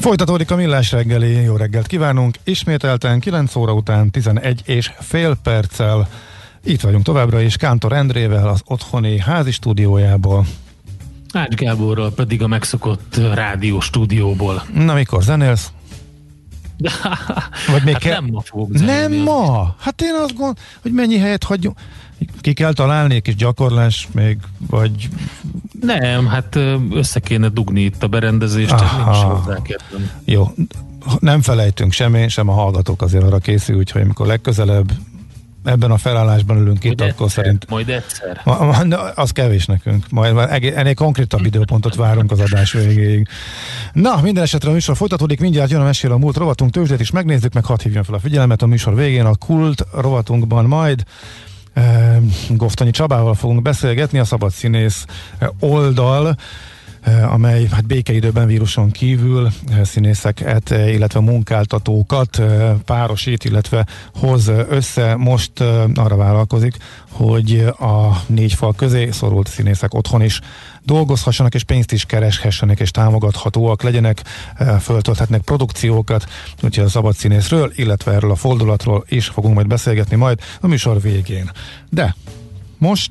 Folytatódik a millás reggeli, jó reggelt kívánunk. Ismételten 9 óra után 11 és fél perccel itt vagyunk továbbra is Kántor Endrével az otthoni házi stúdiójából. Ács Gáborral pedig a megszokott rádió stúdióból. Na mikor zenélsz? Vagy még hát ke- nem ma fogok zenélni. Nem ma? Hát én azt gondolom, hogy mennyi helyet hagyjunk. Ki kell találni egy kis gyakorlás még, vagy... Nem, hát össze kéne dugni itt a berendezést, Aha. nem Jó, nem felejtünk sem én, sem a hallgatók azért arra készül, úgyhogy amikor legközelebb ebben a felállásban ülünk itt, akkor egyszer, szerint... Majd egyszer. Az kevés nekünk. Majd ennél konkrétabb időpontot várunk az adás végéig. Na, minden esetre a műsor folytatódik, mindjárt jön a mesél a múlt rovatunk tőzsdét is megnézzük, meg hadd hívjam fel a figyelmet a műsor végén a kult rovatunkban majd Goftanyi Csabával fogunk beszélgetni, a szabad színész oldal. Eh, amely hát békeidőben víruson kívül eh, színészeket, eh, illetve munkáltatókat párosít, illetve hoz össze. Most arra vállalkozik, hogy a négy fal közé szorult színészek otthon is dolgozhassanak, és pénzt is kereshessenek, és támogathatóak legyenek, föltölthetnek produkciókat, úgyhogy a szabad színészről, illetve erről a fordulatról is fogunk majd beszélgetni majd a műsor végén. De most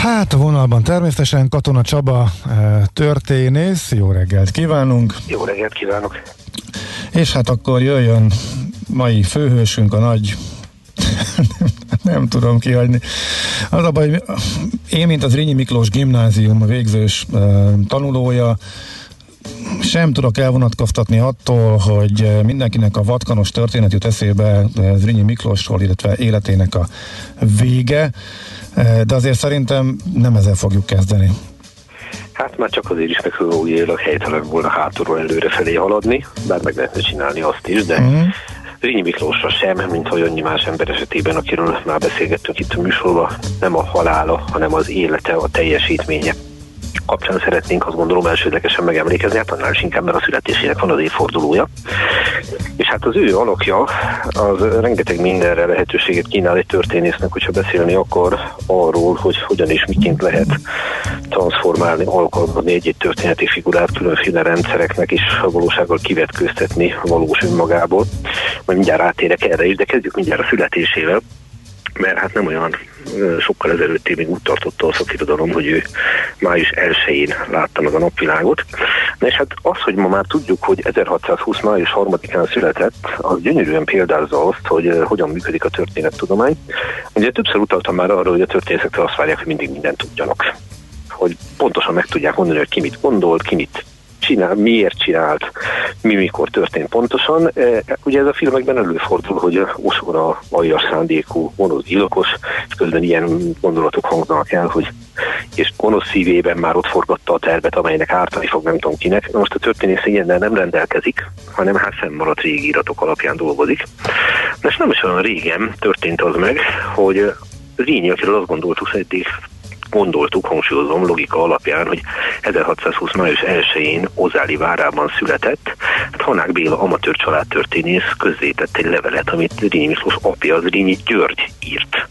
Hát a vonalban természetesen Katona Csaba eh, történész. Jó reggelt kívánunk! Jó reggelt kívánok! És hát akkor jöjjön mai főhősünk, a nagy nem tudom kihagyni. Az a baj, én, mint az Rényi Miklós gimnázium végzős uh, tanulója, sem tudok elvonatkoztatni attól, hogy mindenkinek a vatkanos történet jut eszébe Zrínyi Miklósról, illetve életének a vége, de azért szerintem nem ezzel fogjuk kezdeni. Hát már csak azért is megfogóilag helytelen volna hátulról előre felé haladni, bár meg lehetne csinálni azt is, de uh-huh. Rényi Miklósra sem, mint hogy annyi más ember esetében, akiről már beszélgettünk itt a műsorban, nem a halála, hanem az élete, a teljesítménye kapcsán szeretnénk azt gondolom elsődlegesen megemlékezni, hát annál is inkább, mert a születésének van az évfordulója. És hát az ő alakja az rengeteg mindenre lehetőséget kínál egy történésznek, hogyha beszélni akar arról, hogy hogyan és miként lehet transformálni, alkalmazni egy-egy történeti figurát különféle rendszereknek és a valósággal kivetkőztetni valós önmagából. Majd mindjárt átérek erre is, de kezdjük mindjárt a születésével mert hát nem olyan sokkal ezelőtté még úgy tartotta a szakirodalom, hogy ő május 1-én látta meg a napvilágot. Na és hát az, hogy ma már tudjuk, hogy 1620 május 3-án született, az gyönyörűen példázza azt, hogy hogyan működik a történettudomány. Ugye többször utaltam már arra, hogy a történészektől azt várják, hogy mindig mindent tudjanak hogy pontosan meg tudják mondani, hogy ki mit gondolt, ki mit csinál, miért csinált, mi mikor történt pontosan. E, ugye ez a filmekben előfordul, hogy Osora aljas szándékú gonosz gyilkos, és közben ilyen gondolatok hangzanak el, hogy és gonosz szívében már ott forgatta a tervet, amelynek ártani fog nem tudom kinek. Most a történész ilyennel nem rendelkezik, hanem hát fennmaradt régi iratok alapján dolgozik. De és nem is olyan régen történt az meg, hogy Rényi, akiről azt gondoltuk, eddig gondoltuk, hangsúlyozom, logika alapján, hogy 1620. május 1-én Ozáli várában született, hát Hanák Béla amatőr családtörténész közzétett egy levelet, amit Rényi Miklós apja, az Rényi György írt.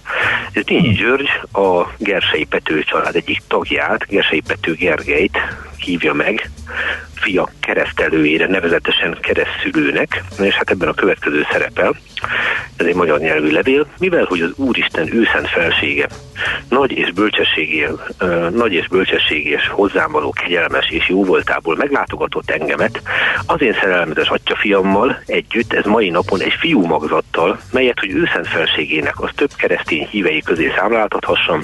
Ez Rényi György a Gersei Pető család egyik tagját, Gersei Pető Gergelyt hívja meg, fia keresztelőjére, nevezetesen keresztülőnek, és hát ebben a következő szerepel, ez egy magyar nyelvű levél, mivel hogy az Úristen őszent felsége, nagy és bölcsességi, nagy és bölcsességi és hozzám való kegyelmes és jóvoltából meglátogatott engemet, az én szerelmetes atya fiammal együtt ez mai napon egy fiú magzattal, melyet, hogy őszent felségének az több keresztény hívei közé számláltathassam,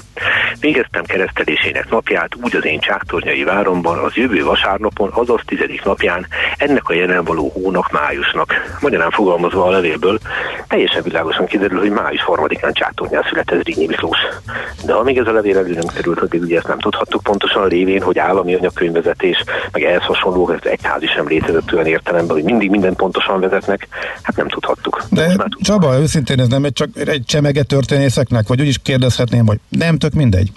végeztem keresztelésének napját úgy az én csáktornyai váromban az jövő vasárnapon, azaz tizedik napján ennek a jelen való hónak májusnak. Magyarán fogalmazva a levélből teljesen világosan kiderül, hogy május harmadikán csáktornyán született Rényi Miklós. De amíg ez a levél elő nem került, hogy ugye ezt nem tudhattuk pontosan lévén, hogy állami anyagkönyvvezetés, meg ehhez hasonló, ez egyházi sem létezett olyan értelemben, hogy mindig minden pontosan vezetnek, hát nem tudhattuk. De Csaba, őszintén ez nem egy csak egy csemege történészeknek, vagy úgy is kérdezhetném, hogy nem tök mindegy.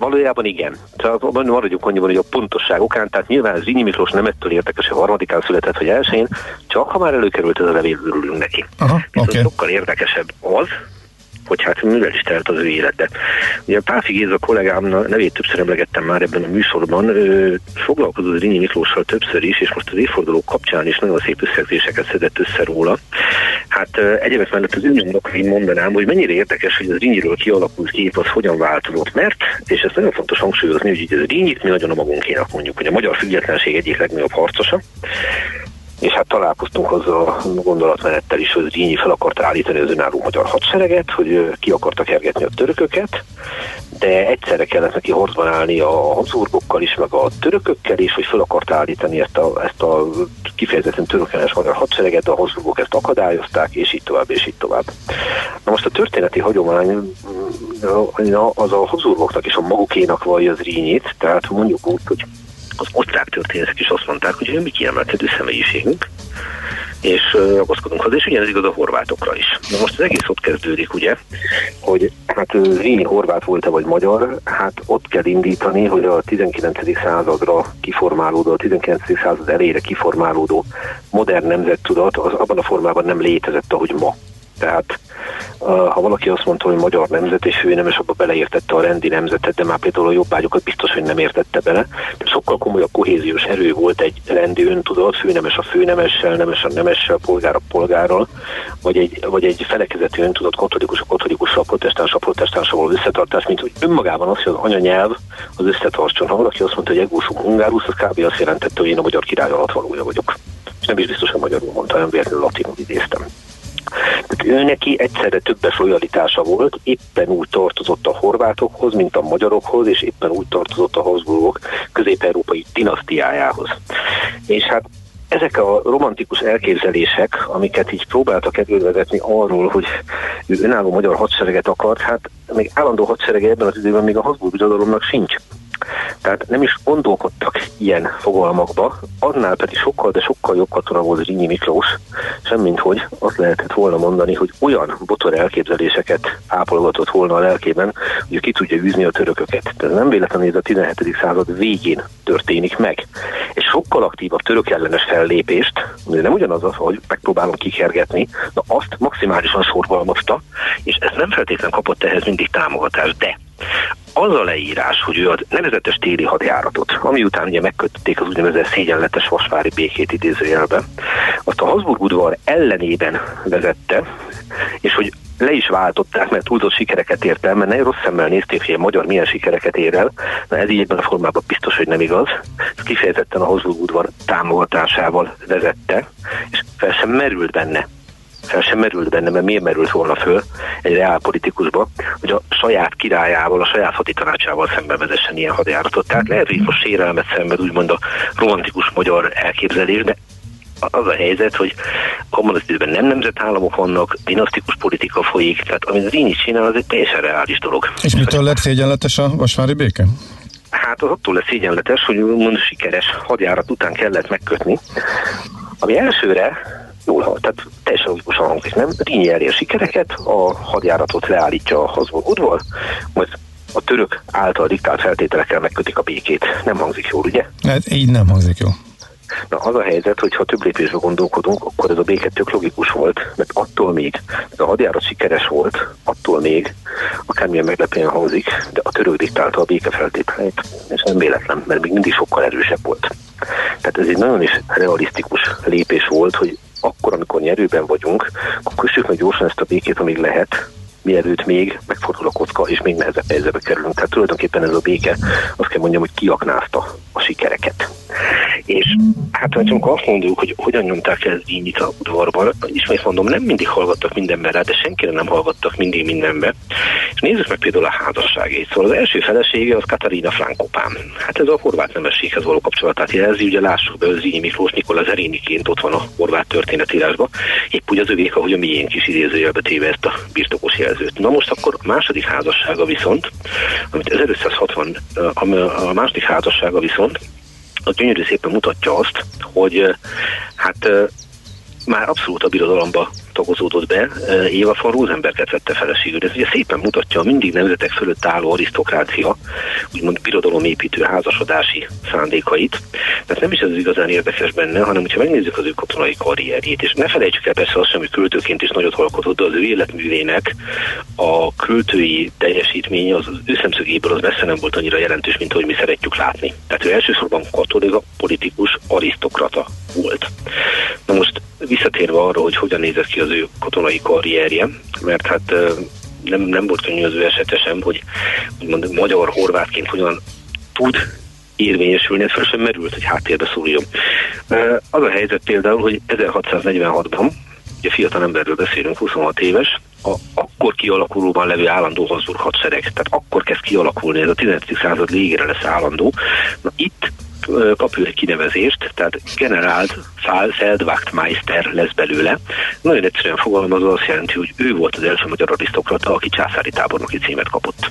Valójában igen. Csak maradjunk annyiban, hogy a pontosság okán, tehát nyilván Zrínyi Miklós nem ettől érdekes, hogy harmadikán született, hogy elsőn, csak ha már előkerült ez a levél, örülünk neki. Aha, okay. sokkal érdekesebb az, hogy hát mivel is telt az ő élete. Ugye Páfi Géza kollégám nevét többször emlegettem már ebben a műsorban, ő foglalkozott Rinyi Miklóssal többször is, és most az évforduló kapcsán is nagyon szép összegzéseket szedett össze róla. Hát egyébként mellett az ünnepnek én mondanám, hogy mennyire érdekes, hogy az Rinyiről kialakult kép az hogyan változott, mert, és ez nagyon fontos hangsúlyozni, hogy ez Rinyit mi nagyon a magunkénak mondjuk, hogy a magyar függetlenség egyik legnagyobb harcosa, és hát találkoztunk az a gondolatmenettel is, hogy Zrínyi fel akarta állítani az önálló magyar hadsereget, hogy ki akarta kergetni a törököket, de egyszerre kellett neki harcban állni a Habsburgokkal is, meg a törökökkel is, hogy fel akarta állítani ezt a, ezt a kifejezetten törökenes magyar hadsereget, de a Habsburgok ezt akadályozták, és így tovább, és így tovább. Na most a történeti hagyomány az a Habsburgoknak és a magukénak vallja Zrínit, tehát mondjuk úgy, hogy az osztrák történészek is azt mondták, hogy ő mi kiemelkedő személyiségünk, és ragaszkodunk hozzá, és ugyanez igaz a horvátokra is. Na most az egész ott kezdődik, ugye, hogy hát Rini horvát volt-e vagy magyar, hát ott kell indítani, hogy a 19. századra kiformálódó, a 19. század elejére kiformálódó modern nemzettudat az abban a formában nem létezett, ahogy ma. Tehát ha valaki azt mondta, hogy magyar nemzet és főnemes, abba beleértette a rendi nemzetet, de már például a jobbágyokat biztos, hogy nem értette bele. Sokkal komolyabb kohéziós erő volt egy rendi öntudat, főnemes a főnemessel, nemes a nemessel, polgár a polgárral, vagy egy, vagy egy felekezeti öntudat, katolikus a katolikussal, protestáns a protestánssal való összetartás, mint hogy önmagában az, hogy az anyanyelv az összetartson. Ha valaki azt mondta, hogy egósú hungárusz, az kb. azt jelentette, hogy én a magyar király alatt valója vagyok. És nem is biztos, hogy magyarul mondta, nem véletlenül latinul idéztem. Tehát ő neki egyszerre többes lojalitása volt, éppen úgy tartozott a horvátokhoz, mint a magyarokhoz, és éppen úgy tartozott a Habsburgok közép-európai dinasztiájához. És hát ezek a romantikus elképzelések, amiket így próbáltak elővezetni arról, hogy ő önálló magyar hadsereget akart, hát még állandó hadserege ebben az időben még a Habsburg birodalomnak sincs. Tehát nem is gondolkodtak ilyen fogalmakba, annál pedig sokkal, de sokkal jobb katona volt Rinyi Miklós, semmint hogy azt lehetett volna mondani, hogy olyan botor elképzeléseket ápolgatott volna a lelkében, hogy ki tudja űzni a törököket. Tehát nem véletlenül ez a 17. század végén történik meg. És sokkal aktívabb török ellenes fellépést, nem ugyanaz az, hogy megpróbálom kikergetni, na azt maximálisan sorgalmazta, és ez nem feltétlenül kapott ehhez mindig támogatást, de az a leírás, hogy ő a nevezetes téli hadjáratot, ami után ugye megkötötték az úgynevezett szégyenletes vasvári békét idézőjelbe, azt a Habsburg udvar ellenében vezette, és hogy le is váltották, mert túlzott sikereket ért el, mert ne rossz szemmel nézték, hogy a magyar milyen sikereket ér el, na ez így ebben a formában biztos, hogy nem igaz. Ez kifejezetten a Habsburg udvar támogatásával vezette, és fel sem merült benne, fel sem merült benne, mert miért merült volna föl egy reálpolitikusba, hogy a saját királyával, a saját haditanácsával szemben vezessen ilyen hadjáratot. Tehát lehet, hogy most sérelmet szenved úgymond a romantikus magyar elképzelés, de az a helyzet, hogy abban az időben nem nemzetállamok vannak, dinasztikus politika folyik, tehát amit az így csinál, az egy teljesen reális dolog. És mitől lett szégyenletes a vasvári béke? Hát az attól lesz szégyenletes, hogy mond sikeres hadjárat után kellett megkötni, ami elsőre jól hall, tehát teljesen logikusan hangzik, nem? Rínyi elér sikereket, a hadjáratot leállítja a Habsburg udvar, majd a török által diktált feltételekkel megkötik a békét. Nem hangzik jól, ugye? Hát így nem hangzik jól. Na az a helyzet, hogy ha több lépésbe gondolkodunk, akkor ez a béke tök logikus volt, mert attól még, ez a hadjárat sikeres volt, attól még, akármilyen meglepően hangzik, de a török diktálta a béke feltételeit, és nem véletlen, mert még mindig sokkal erősebb volt. Tehát ez egy nagyon is realisztikus lépés volt, hogy akkor, amikor nyerőben vagyunk, akkor kössük meg gyorsan ezt a békét, amíg lehet, mielőtt még megfordul a kocka, és még nehezebb helyzetbe kerülünk. Tehát tulajdonképpen ez a béke, azt kell mondjam, hogy kiaknázta a sikereket. És hát amikor azt mondjuk, hogy hogyan nyomták el így a udvarban, ismét mondom, nem mindig hallgattak mindenben rá, de senkire nem hallgattak mindig mindenbe. És nézzük meg például a házasságét. Szóval az első felesége az Katarina Frankopán. Hát ez a horvát nemességhez való kapcsolatát jelzi, ugye lássuk be, Zínyi Miklós Nikola Zeriniként ott van a horvát történetírásban. Épp úgy az övék, ahogy a miénk is idézőjelbe téve ezt a birtokos jelzőt. Na most akkor a második házassága viszont, amit 1560, a második házassága viszont, a gyönyörű szépen mutatja azt, hogy hát már abszolút a birodalomba tagozódott be, Éva von Rosenberget vette feleségül. Ez ugye szépen mutatja a mindig nemzetek fölött álló arisztokrácia, úgymond birodalomépítő házasodási szándékait. Tehát nem is ez igazán érdekes benne, hanem hogyha megnézzük az ő katonai karrierjét, és ne felejtsük el persze azt sem, hogy költőként is nagyot alkotott, de az ő életművének a költői teljesítménye az, az ő szemszögéből az messze nem volt annyira jelentős, mint ahogy mi szeretjük látni. Tehát ő elsősorban katolika, politikus, arisztokrata volt. Na most visszatérve arra, hogy hogyan nézett ki az ő katonai karrierje, mert hát nem, nem volt könnyű az ő esete sem, hogy úgymond magyar-horvátként hogyan tud érvényesülni, ez fel sem merült, hogy háttérbe szóljon. Az a helyzet például, hogy 1646-ban, ugye fiatal emberről beszélünk, 26 éves, a akkor kialakulóban levő állandó Habsburg hadsereg, tehát akkor kezd kialakulni, ez a 15. század végére lesz állandó. Na itt kap ő egy kinevezést, tehát generált Feldwachtmeister lesz belőle. Nagyon egyszerűen fogalmazva azt jelenti, hogy ő volt az első magyar arisztokrata, aki császári tábornoki címet kapott.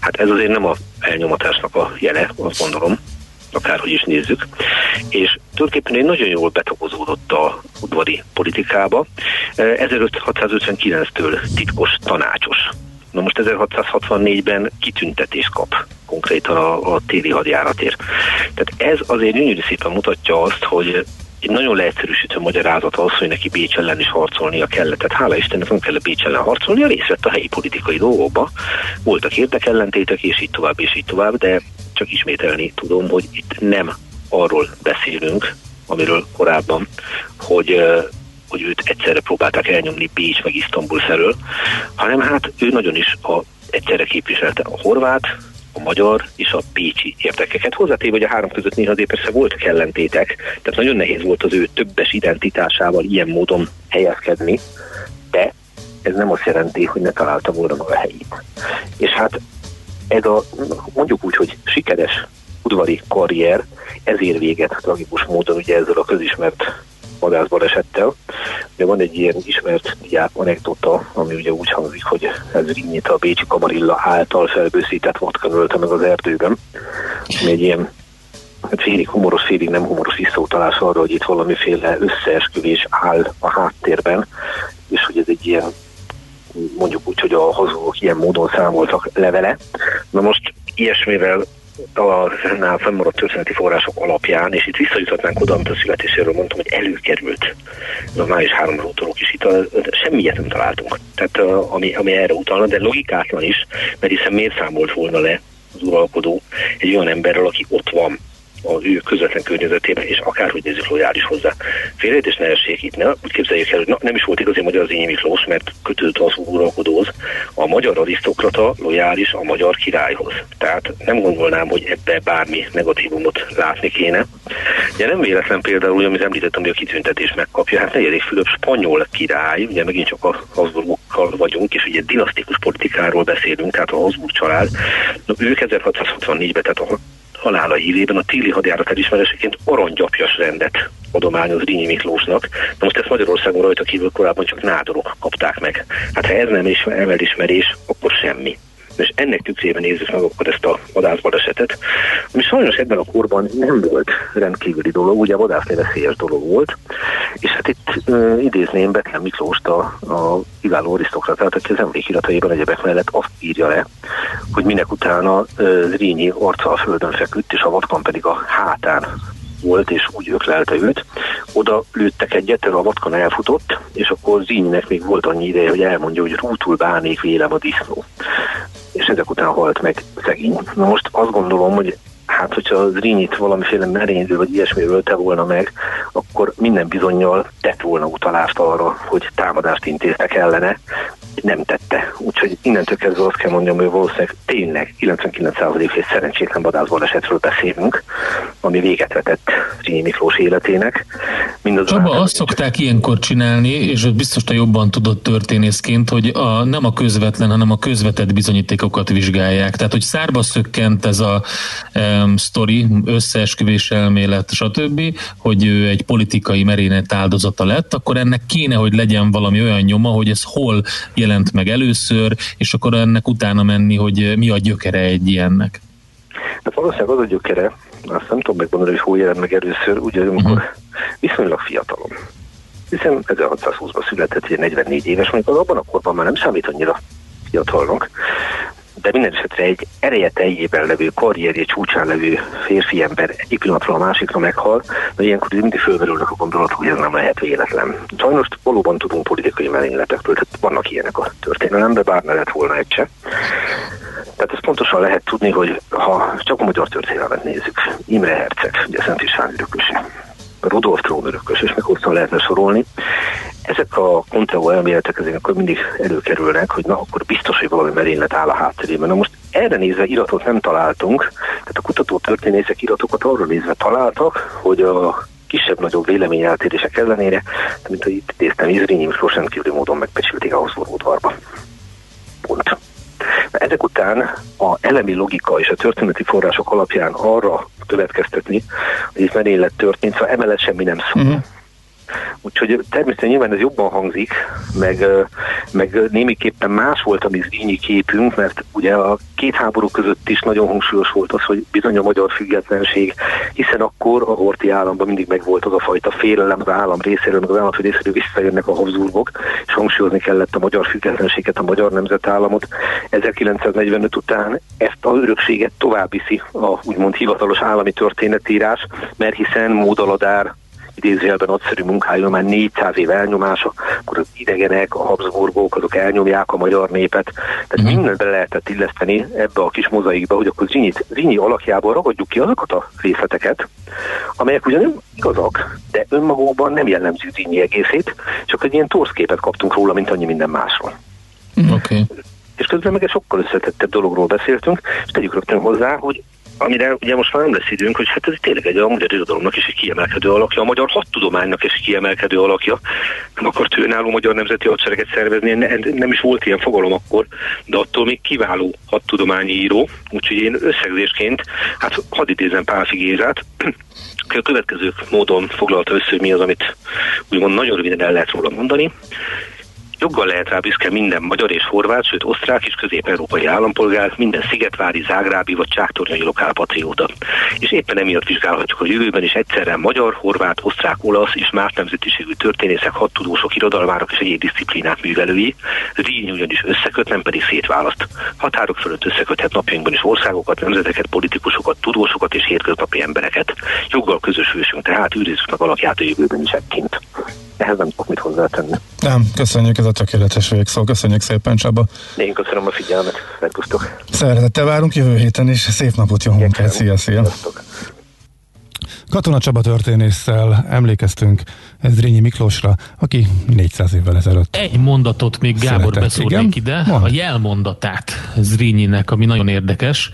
Hát ez azért nem a elnyomatásnak a jele, azt gondolom, akárhogy is nézzük. És tulajdonképpen egy nagyon jól betagozódott a udvari politikába. 1659-től titkos tanácsos Na most 1664-ben kitüntetés kap konkrétan a, a téli hadjáratért. Tehát ez azért gyönyörű szépen mutatja azt, hogy egy nagyon leegyszerűsítő magyarázat az, hogy neki Bécs ellen is harcolnia kellett. Tehát hála Istennek nem kellett Bécs ellen harcolnia, részt vett a helyi politikai dolgokba. Voltak érdekellentétek, és így tovább, és így tovább, de csak ismételni tudom, hogy itt nem arról beszélünk, amiről korábban, hogy hogy őt egyszerre próbálták elnyomni Bécs meg Isztambul felől, hanem hát ő nagyon is a, egyszerre képviselte a horvát, a magyar és a pécsi érdekeket. Hozzátéve, hogy a három között néha azért persze voltak ellentétek, tehát nagyon nehéz volt az ő többes identitásával ilyen módon helyezkedni, de ez nem azt jelenti, hogy ne találta volna maga helyét. És hát ez a, mondjuk úgy, hogy sikeres udvari karrier, ezért véget tragikus módon ugye ezzel a közismert vadászbalesettel. Ugye van egy ilyen ismert diák anekdota, ami ugye úgy hangzik, hogy ez Rinnyit a Bécsi Kamarilla által felbőszített vodka ölte meg az erdőben. Ami egy ilyen hát félig humoros, félig nem humoros visszautalás arra, hogy itt valamiféle összeesküvés áll a háttérben, és hogy ez egy ilyen mondjuk úgy, hogy a hazugok ilyen módon számoltak levele. Na most ilyesmivel a nál fennmaradt történeti források alapján, és itt visszajutatnánk oda, amit a születéséről mondtam, hogy előkerült a május három rótorok is itt semmi ilyet nem találtunk. Tehát ami, ami erre utalna, de logikátlan is, mert hiszen miért számolt volna le az uralkodó egy olyan emberrel, aki ott van az ő közvetlen környezetében, és akárhogy nézzük lojális hozzá. Félrejtés ne essék itt, ne? úgy képzeljük el, hogy na, nem is volt igazi magyar Zényi Miklós, mert kötődött az uralkodóz. A magyar arisztokrata lojális a magyar királyhoz. Tehát nem gondolnám, hogy ebbe bármi negatívumot látni kéne. Ugye nem véletlen például, amit említettem, hogy a kitüntetés megkapja, hát negyedik Fülöp spanyol király, ugye megint csak a Habsburgokkal vagyunk, és ugye dinasztikus politikáról beszélünk, tehát a Habsburg család. Na, ők 1664-ben, tehát a halála hírében a téli hadjárat elismeréseként aranygyapjas rendet adományoz Rínyi Miklósnak. Na most ezt Magyarországon rajta kívül korábban csak nádorok kapták meg. Hát ha ez nem is elismerés, akkor semmi és ennek tükrében nézzük meg akkor ezt a vadászbalesetet, ami sajnos ebben a korban nem volt rendkívüli dolog, ugye a vadász veszélyes dolog volt, és hát itt uh, idézném Betlen Miklóst, a, a kiváló arisztokratát, aki az emlékirataiban egyebek mellett azt írja le, hogy minek utána uh, Zrínyi arca a földön feküdt, és a vatkan pedig a hátán volt, és úgy öklelte őt. Oda lőttek egyet, a vatkan elfutott, és akkor Zínyinek még volt annyi ideje, hogy elmondja, hogy rútul bánék vélem a disznó. És ezek után halt meg szegény. Na most azt gondolom, hogy hát hogyha az Rinyit valamiféle merényző vagy ilyesmi ölte volna meg, akkor minden bizonyal tett volna utalást arra, hogy támadást intéztek ellene, nem tette. Úgyhogy innentől kezdve azt kell mondjam, hogy valószínűleg tényleg 99%-ig szerencsétlen vadászbalesetről beszélünk, ami véget vetett Zsínyi Miklós életének. Mindaz Csaba, azt szokták ilyenkor csinálni, és biztos te jobban tudod történészként, hogy a, nem a közvetlen, hanem a közvetett bizonyítékokat vizsgálják. Tehát, hogy szárba szökkent ez a um, sztori, összeesküvés elmélet, stb., hogy ő egy politikai merénylet áldozata lett, akkor ennek kéne, hogy legyen valami olyan nyoma, hogy ez hol jelent meg először, és akkor ennek utána menni, hogy mi a gyökere egy ilyennek. Hát valószínűleg az a gyökere, azt nem tudom megmondani, hogy hol jelent meg először, ugye amikor uh-huh. viszonylag fiatalom. Hiszen 1620-ban született, ugye 44 éves, mondjuk az abban a korban már nem számít annyira fiatalnak, de minden esetre egy ereje teljében levő, karrierje csúcsán levő férfi ember egyik pillanatról a másikra meghal, de ilyenkor mindig fölmerülnek a gondolatok, hogy ez nem lehet véletlen. Sajnos valóban tudunk politikai merényletekről, tehát vannak ilyenek a történelemben, bár ne lett volna egy se. Tehát ezt pontosan lehet tudni, hogy ha csak a magyar történelmet nézzük, Imre Herceg, ugye Szent István örökösi, Rudolf trónörökös, és meg hosszan lehetne sorolni. Ezek a konteó elméletek azért akkor mindig előkerülnek, hogy na, akkor biztos, hogy valami merénylet áll a hátterében. Na most erre nézve iratot nem találtunk, tehát a kutató történészek iratokat arra nézve találtak, hogy a kisebb-nagyobb véleményeltérések ellenére, mint hogy itt néztem, Izrényi Miklós rendkívüli módon megbecsülték a Habsburg udvarba. Pont. Ezek után a elemi logika és a történeti források alapján arra következtetni, hogy itt merénylet történt, szóval emellett semmi nem szól. Uh-huh. Úgyhogy természetesen nyilván ez jobban hangzik, meg, meg némiképpen más volt a mi zínyi képünk, mert ugye a két háború között is nagyon hangsúlyos volt az, hogy bizony a magyar függetlenség, hiszen akkor a horti államban mindig megvolt az a fajta félelem az állam részéről, meg az állam részéről visszajönnek a Habsburgok, és hangsúlyozni kellett a magyar függetlenséget, a magyar nemzetállamot. 1945 után ezt a örökséget tovább viszi a úgymond hivatalos állami történetírás, mert hiszen módaladár idézőjelben nagyszerű munkája, már 400 év elnyomása, akkor az idegenek, a Habsburgok, azok elnyomják a magyar népet. Tehát mm. mindent be lehetett illeszteni ebbe a kis mozaikba, hogy akkor Zsinyi, Zsinyi alakjából ragadjuk ki azokat a részleteket, amelyek ugyan igazak, de önmagukban nem jellemző Zsinyi egészét, csak egy ilyen torszképet kaptunk róla, mint annyi minden másról. Mm. Okay. És közben meg egy sokkal összetettebb dologról beszéltünk, és tegyük rögtön hozzá, hogy amire ugye most már nem lesz időnk, hogy hát ez tényleg egy a magyar irodalomnak is egy kiemelkedő alakja, a magyar hadtudománynak is egy kiemelkedő alakja. Nem akart önálló magyar nemzeti hadsereget szervezni, ne, nem is volt ilyen fogalom akkor, de attól még kiváló hadtudományi író, úgyhogy én összegzésként, hát hadd idézem Pál Figézát, a következő módon foglalta össze, hogy mi az, amit úgymond nagyon röviden el lehet róla mondani. Joggal lehet rá büszke minden magyar és horvát, sőt osztrák és közép-európai állampolgár, minden szigetvári, zágrábi vagy csáktornyai lokálpatrióta. És éppen emiatt vizsgálhatjuk a jövőben is egyszerre magyar, horvát, osztrák, olasz és más nemzetiségű történészek, hadtudósok, irodalmárok és egyéb disziplinák művelői. Ríny ugyanis összeköt, nem pedig szétválaszt. Határok fölött összeköthet napjainkban is országokat, nemzeteket, politikusokat, tudósokat és hétköznapi embereket. Joggal közösülésünk, tehát őrizzük meg alakját a jövőben is ekkint ehhez nem tudok mit hozzátenni. Nem, köszönjük, ez a tökéletes végszó. Köszönjük szépen, Csaba. Én köszönöm a figyelmet. Szervusztok. Szeretettel várunk jövő héten is. Szép napot, jó munkát. Szia, szia. Katona Csaba történésszel emlékeztünk Ezrényi Miklósra, aki 400 évvel ezelőtt. Egy mondatot még Gábor beszólnék ide, Mond. a jelmondatát Zrínyinek, ami nagyon érdekes.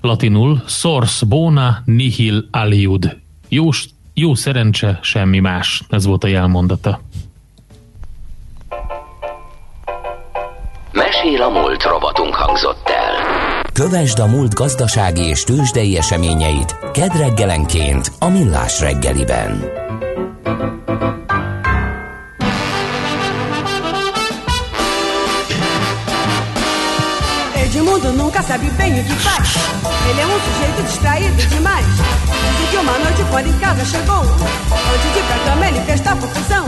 Latinul, sors bona nihil aliud. Jó jó szerencse, semmi más. Ez volt a jelmondata. Mesél a múlt robotunk hangzott el. Kövesd a múlt gazdasági és tőzsdei eseményeit kedd reggelenként a Millás reggeliben. Edmundo nunca sabe bem o que faz. Ele é um sujeito distraído demais. Dizem que uma noite quando em casa chegou Antes de pra cama ele fez a confusão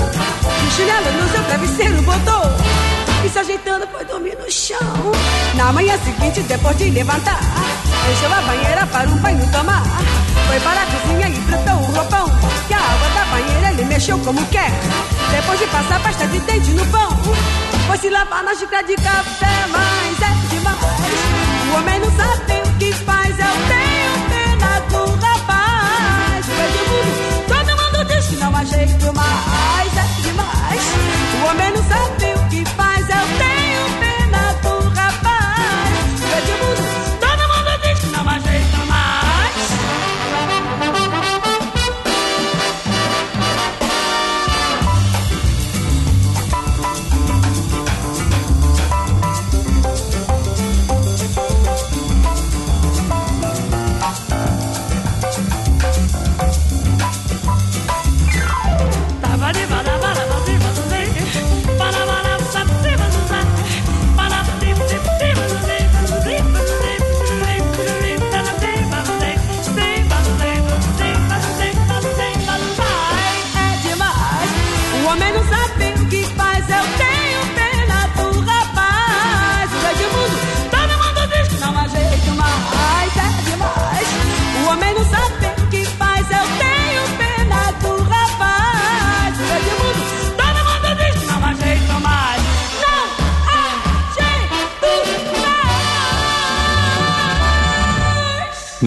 De chinelo no seu travesseiro botou E se ajeitando foi dormir no chão Na manhã seguinte depois de levantar Deixou a banheira para um banho tomar. Foi para a cozinha e trotou o roupão. Que a água da banheira ele mexeu como quer. Depois de passar pasta de dente no pão. Foi se lavar na xícara de café, mas é demais. O homem não sabe o que faz, eu tenho pena do rapaz. Todo mundo, todo mundo diz que não há jeito mais, é demais. O homem não sabe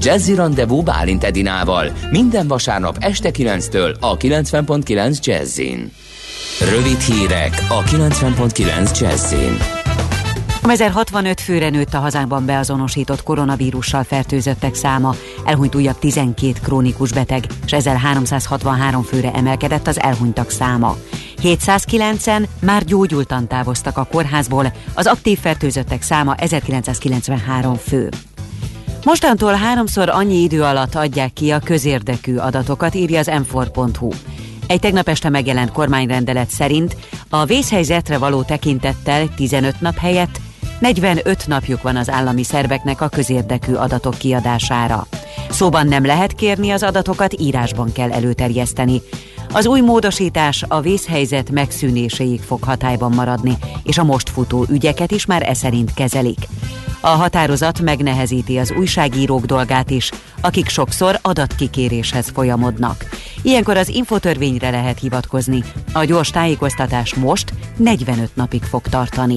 Jazzy Rendezvú Bálint Edinával minden vasárnap este 9-től a 90.9 Jazzin. Rövid hírek a 90.9 Jazzin. 1065 főre nőtt a hazánkban beazonosított koronavírussal fertőzöttek száma, elhunyt újabb 12 krónikus beteg, és 1363 főre emelkedett az elhunytak száma. 709-en már gyógyultan távoztak a kórházból, az aktív fertőzöttek száma 1993 fő. Mostantól háromszor annyi idő alatt adják ki a közérdekű adatokat, írja az m Egy tegnap este megjelent kormányrendelet szerint a vészhelyzetre való tekintettel 15 nap helyett 45 napjuk van az állami szerveknek a közérdekű adatok kiadására. Szóban nem lehet kérni az adatokat, írásban kell előterjeszteni. Az új módosítás a vészhelyzet megszűnéséig fog hatályban maradni, és a most futó ügyeket is már e szerint kezelik. A határozat megnehezíti az újságírók dolgát is, akik sokszor adatkikéréshez folyamodnak. Ilyenkor az infotörvényre lehet hivatkozni. A gyors tájékoztatás most 45 napig fog tartani.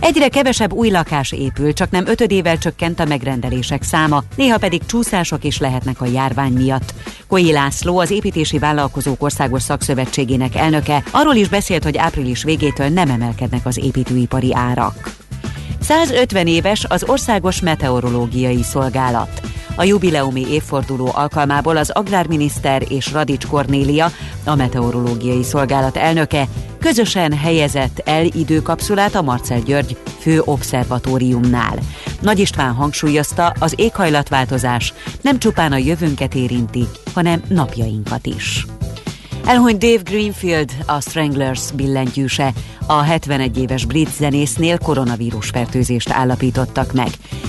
Egyre kevesebb új lakás épül, csak nem ötödével csökkent a megrendelések száma, néha pedig csúszások is lehetnek a járvány miatt. Koi László, az Építési Vállalkozók Országos Szakszövetségének elnöke arról is beszélt, hogy április végétől nem emelkednek az építőipari árak. 150 éves az Országos Meteorológiai Szolgálat. A jubileumi évforduló alkalmából az agrárminiszter és Radics Kornélia, a Meteorológiai Szolgálat elnöke, közösen helyezett el időkapszulát a Marcel György fő obszervatóriumnál. Nagy István hangsúlyozta, az éghajlatváltozás nem csupán a jövőnket érinti, hanem napjainkat is. Elhunyt Dave Greenfield, a Stranglers billentyűse. A 71 éves brit zenésznél koronavírus fertőzést állapítottak meg.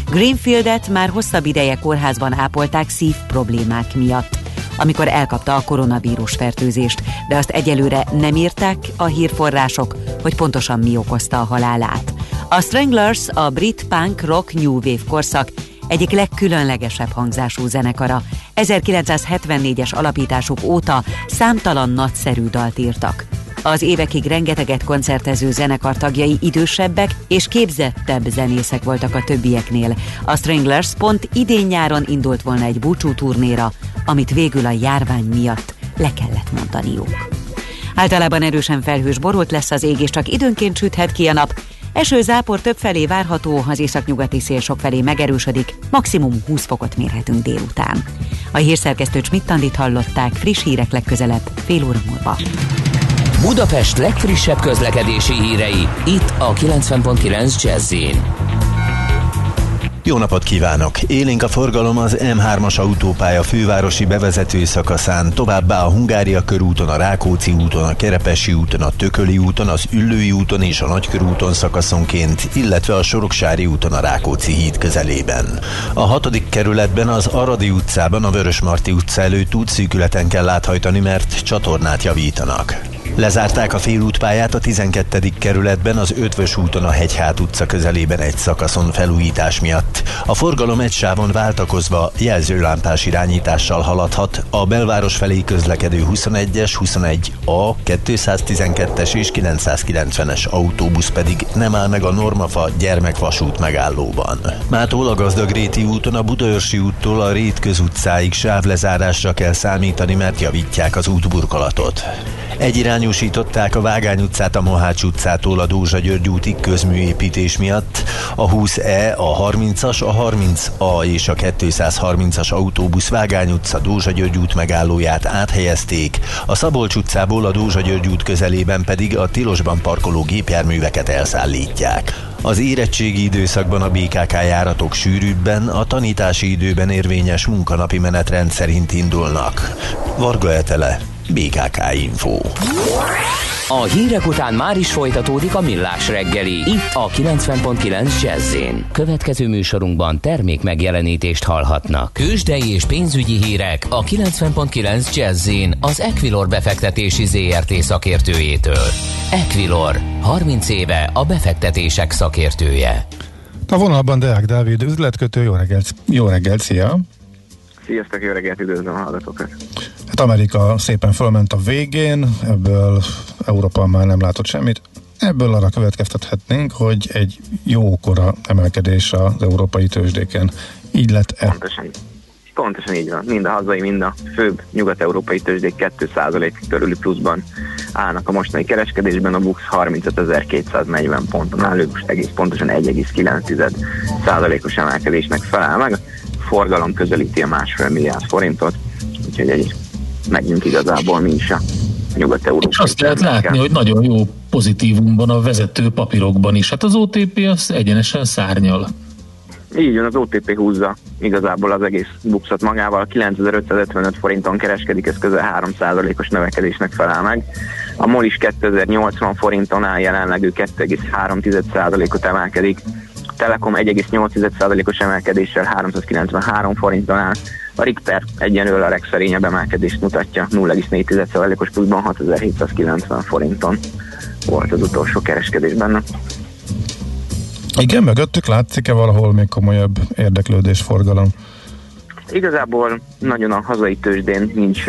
Greenfieldet már hosszabb ideje kórházban ápolták szív problémák miatt amikor elkapta a koronavírus fertőzést, de azt egyelőre nem írták a hírforrások, hogy pontosan mi okozta a halálát. A Stranglers a brit punk rock new wave korszak egyik legkülönlegesebb hangzású zenekara. 1974-es alapításuk óta számtalan nagyszerű dalt írtak. Az évekig rengeteget koncertező zenekar tagjai idősebbek és képzettebb zenészek voltak a többieknél. A Stranglers pont idén-nyáron indult volna egy búcsú turnéra, amit végül a járvány miatt le kellett mondaniuk. Általában erősen felhős borult lesz az ég, és csak időnként süthet ki a nap. Eső zápor több felé várható, az északnyugati szél sok felé megerősödik, maximum 20 fokot mérhetünk délután. A hírszerkesztő Csmittandit hallották, friss hírek legközelebb, fél óra múlva. Budapest legfrissebb közlekedési hírei, itt a 90.9 jazz Jó napot kívánok! Élénk a forgalom az M3-as autópálya fővárosi bevezető szakaszán, továbbá a Hungária körúton, a Rákóczi úton, a Kerepesi úton, a Tököli úton, az Üllői úton és a Nagykörúton szakaszonként, illetve a Soroksári úton a Rákóczi híd közelében. A hatodik kerületben az Aradi utcában a Vörösmarty utca előtt útszűkületen kell áthajtani, mert csatornát javítanak. Lezárták a félútpályát a 12. kerületben az Ötvös úton a Hegyhát utca közelében egy szakaszon felújítás miatt. A forgalom egy sávon váltakozva jelzőlámpás irányítással haladhat, a belváros felé közlekedő 21-es, 21A, 212-es és 990-es autóbusz pedig nem áll meg a Normafa gyermekvasút megállóban. Mától a Gazdagréti úton a Budaörsi úttól a Rét közutcáig sávlezárásra kell számítani, mert javítják az útburkolatot. Egyirányosították a Vágány utcát a Mohács utcától a Dózsa György útig közműépítés miatt. A 20E, a 30-as, a 30A és a 230-as autóbusz Vágány utca Dózsa György út megállóját áthelyezték, a Szabolcs utcából a Dózsa György út közelében pedig a tilosban parkoló gépjárműveket elszállítják. Az érettségi időszakban a BKK járatok sűrűbben, a tanítási időben érvényes munkanapi menetrend szerint indulnak. Varga Etele, BKK Info. A hírek után már is folytatódik a millás reggeli. Itt a 90.9 jazz Következő műsorunkban termék megjelenítést hallhatnak. Kősdei és pénzügyi hírek a 90.9 jazz az Equilor befektetési ZRT szakértőjétől. Equilor, 30 éve a befektetések szakértője. A vonalban Deák Dávid, üzletkötő, jó reggelt! Jó reggelt, szia! Sziasztok, jó reggelt, üdvözlöm a hallgatókat! Hát Amerika szépen fölment a végén, ebből Európa már nem látott semmit. Ebből arra következtethetnénk, hogy egy jókora emelkedés az európai tőzsdéken. Így lett-e? Pontosan, pontosan így van. Mind a hazai, mind a főbb nyugat-európai tőzsdék 2% körüli pluszban állnak a mostani kereskedésben, a BUX 35.240 ponton áll, most egész pontosan 1,9%-os emelkedésnek felel meg. Forgalom közelíti a másfél milliárd forintot, úgyhogy egy megyünk igazából mi is a nyugat És azt lehet látni, hogy nagyon jó pozitívumban a vezető papírokban is. Hát az OTP az egyenesen szárnyal. Így van, az OTP húzza igazából az egész buxot magával. 9555 forinton kereskedik, ez közel 3%-os növekedésnek felel meg. A MOL is 2080 forinton áll jelenleg, ő 2,3%-ot emelkedik. Telekom 1,8%-os emelkedéssel 393 forinton áll. A Richter egyenlően a legszerényebb emelkedést mutatja, 0,4%-os pluszban 6790 forinton volt az utolsó kereskedés benne. Igen, mögöttük látszik-e valahol még komolyabb érdeklődés, forgalom? Igazából nagyon a hazai tőzsdén nincs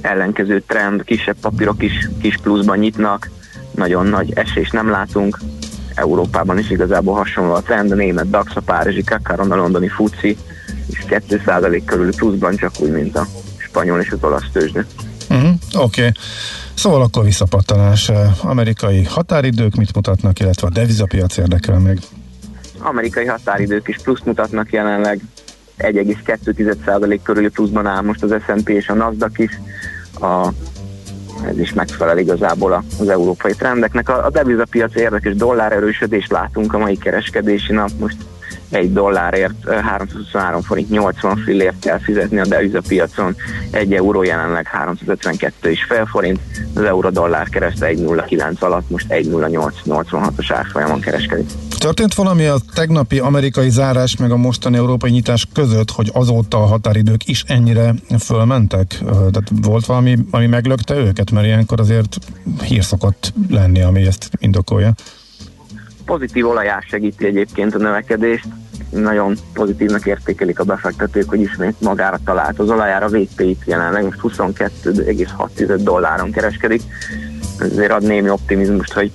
ellenkező trend, kisebb papírok is kis pluszban nyitnak, nagyon nagy esés nem látunk, Európában is igazából hasonló a trend, a német DAX, a párizsi Kakaron, a londoni FUCI is 2% körül pluszban, csak úgy, mint a spanyol és az olasz tőzsde. Uh-huh, Oké. Okay. Szóval akkor visszapattanás. Amerikai határidők mit mutatnak, illetve a devizapiac érdekel még? Amerikai határidők is plusz mutatnak jelenleg. 1,2% körüli pluszban áll most az S&P és a Nasdaq is. A, ez is megfelel igazából az európai trendeknek. A, a devizapiac érdekes dollár erősödést látunk a mai kereskedési nap. Most egy dollárért 323 forint 80 fillért kell fizetni a devizapiacon, egy euró jelenleg 352 és fél forint, az euró-dollár kereszte 1,09 alatt, most 1,0886-os árfolyamon kereskedik. Történt valami a tegnapi amerikai zárás meg a mostani európai nyitás között, hogy azóta a határidők is ennyire fölmentek? Tehát volt valami, ami meglökte őket? Mert ilyenkor azért hír szokott lenni, ami ezt indokolja. Pozitív olajás segíti egyébként a növekedést nagyon pozitívnak értékelik a befektetők, hogy ismét magára talált az olajára, VP-t jelenleg most 22,6 dolláron kereskedik. Ezért ad némi optimizmust, hogy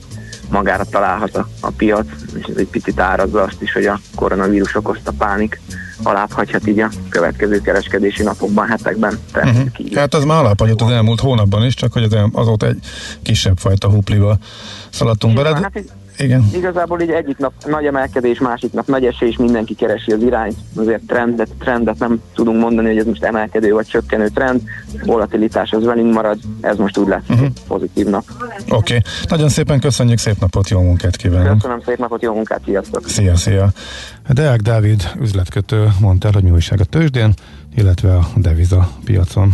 magára találhat a, a piac, és ez egy picit árazza azt is, hogy a koronavírus okozta pánik alább hagyhat így a következő kereskedési napokban, hetekben. Uh-huh. Hát az már alábbhagyott az elmúlt hónapban is, csak hogy az azóta egy kisebb fajta hupliba szaladtunk bele. Hát Igen. Igazából így egyik nap nagy emelkedés, másik nap nagy esés, mindenki keresi az irányt, azért trendet, trendet nem tudunk mondani, hogy ez most emelkedő vagy csökkenő trend, volatilitás az velünk marad, ez most úgy lesz uh-huh. pozitív nap. Oké, okay. nagyon szépen köszönjük, szép napot, jó munkát kívánunk. Köszönöm, szép napot, jó munkát, sziasztok! Szia, szia! Deák Dávid üzletkötő mondta el, hogy mi újság a tőzsdén, illetve a deviza piacon.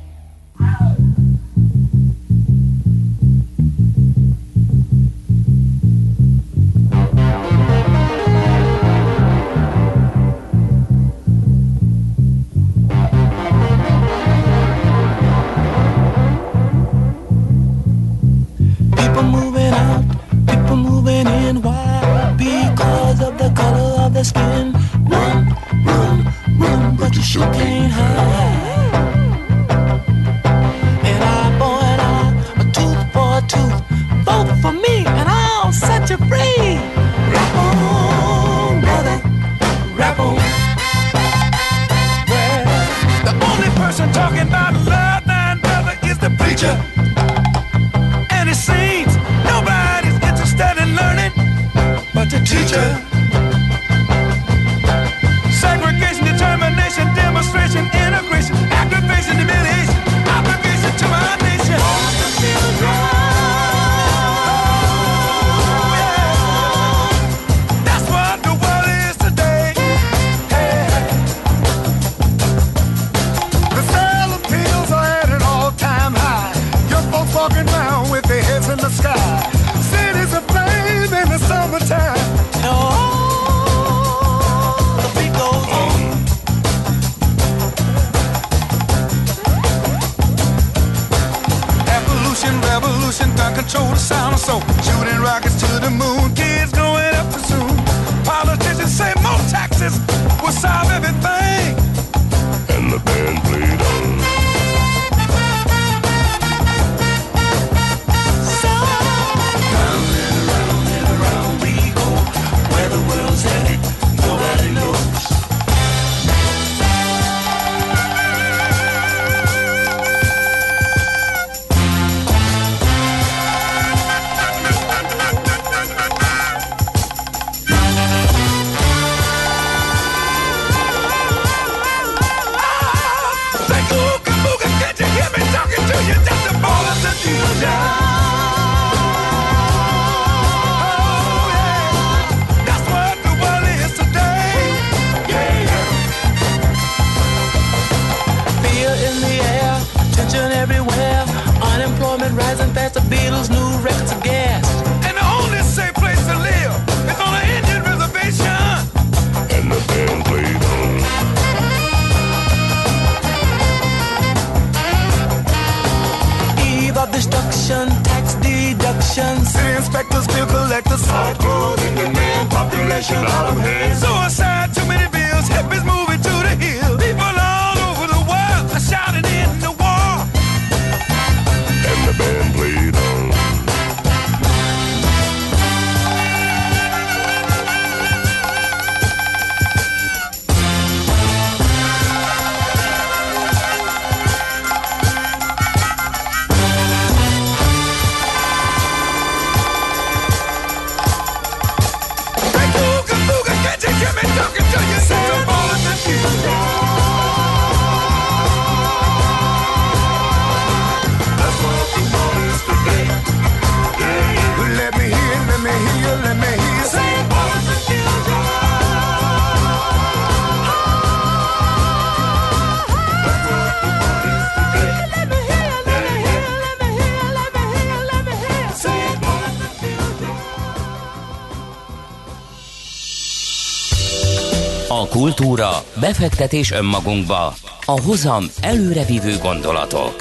Kultúra, befektetés önmagunkba, a hozam előrevívő gondolatok.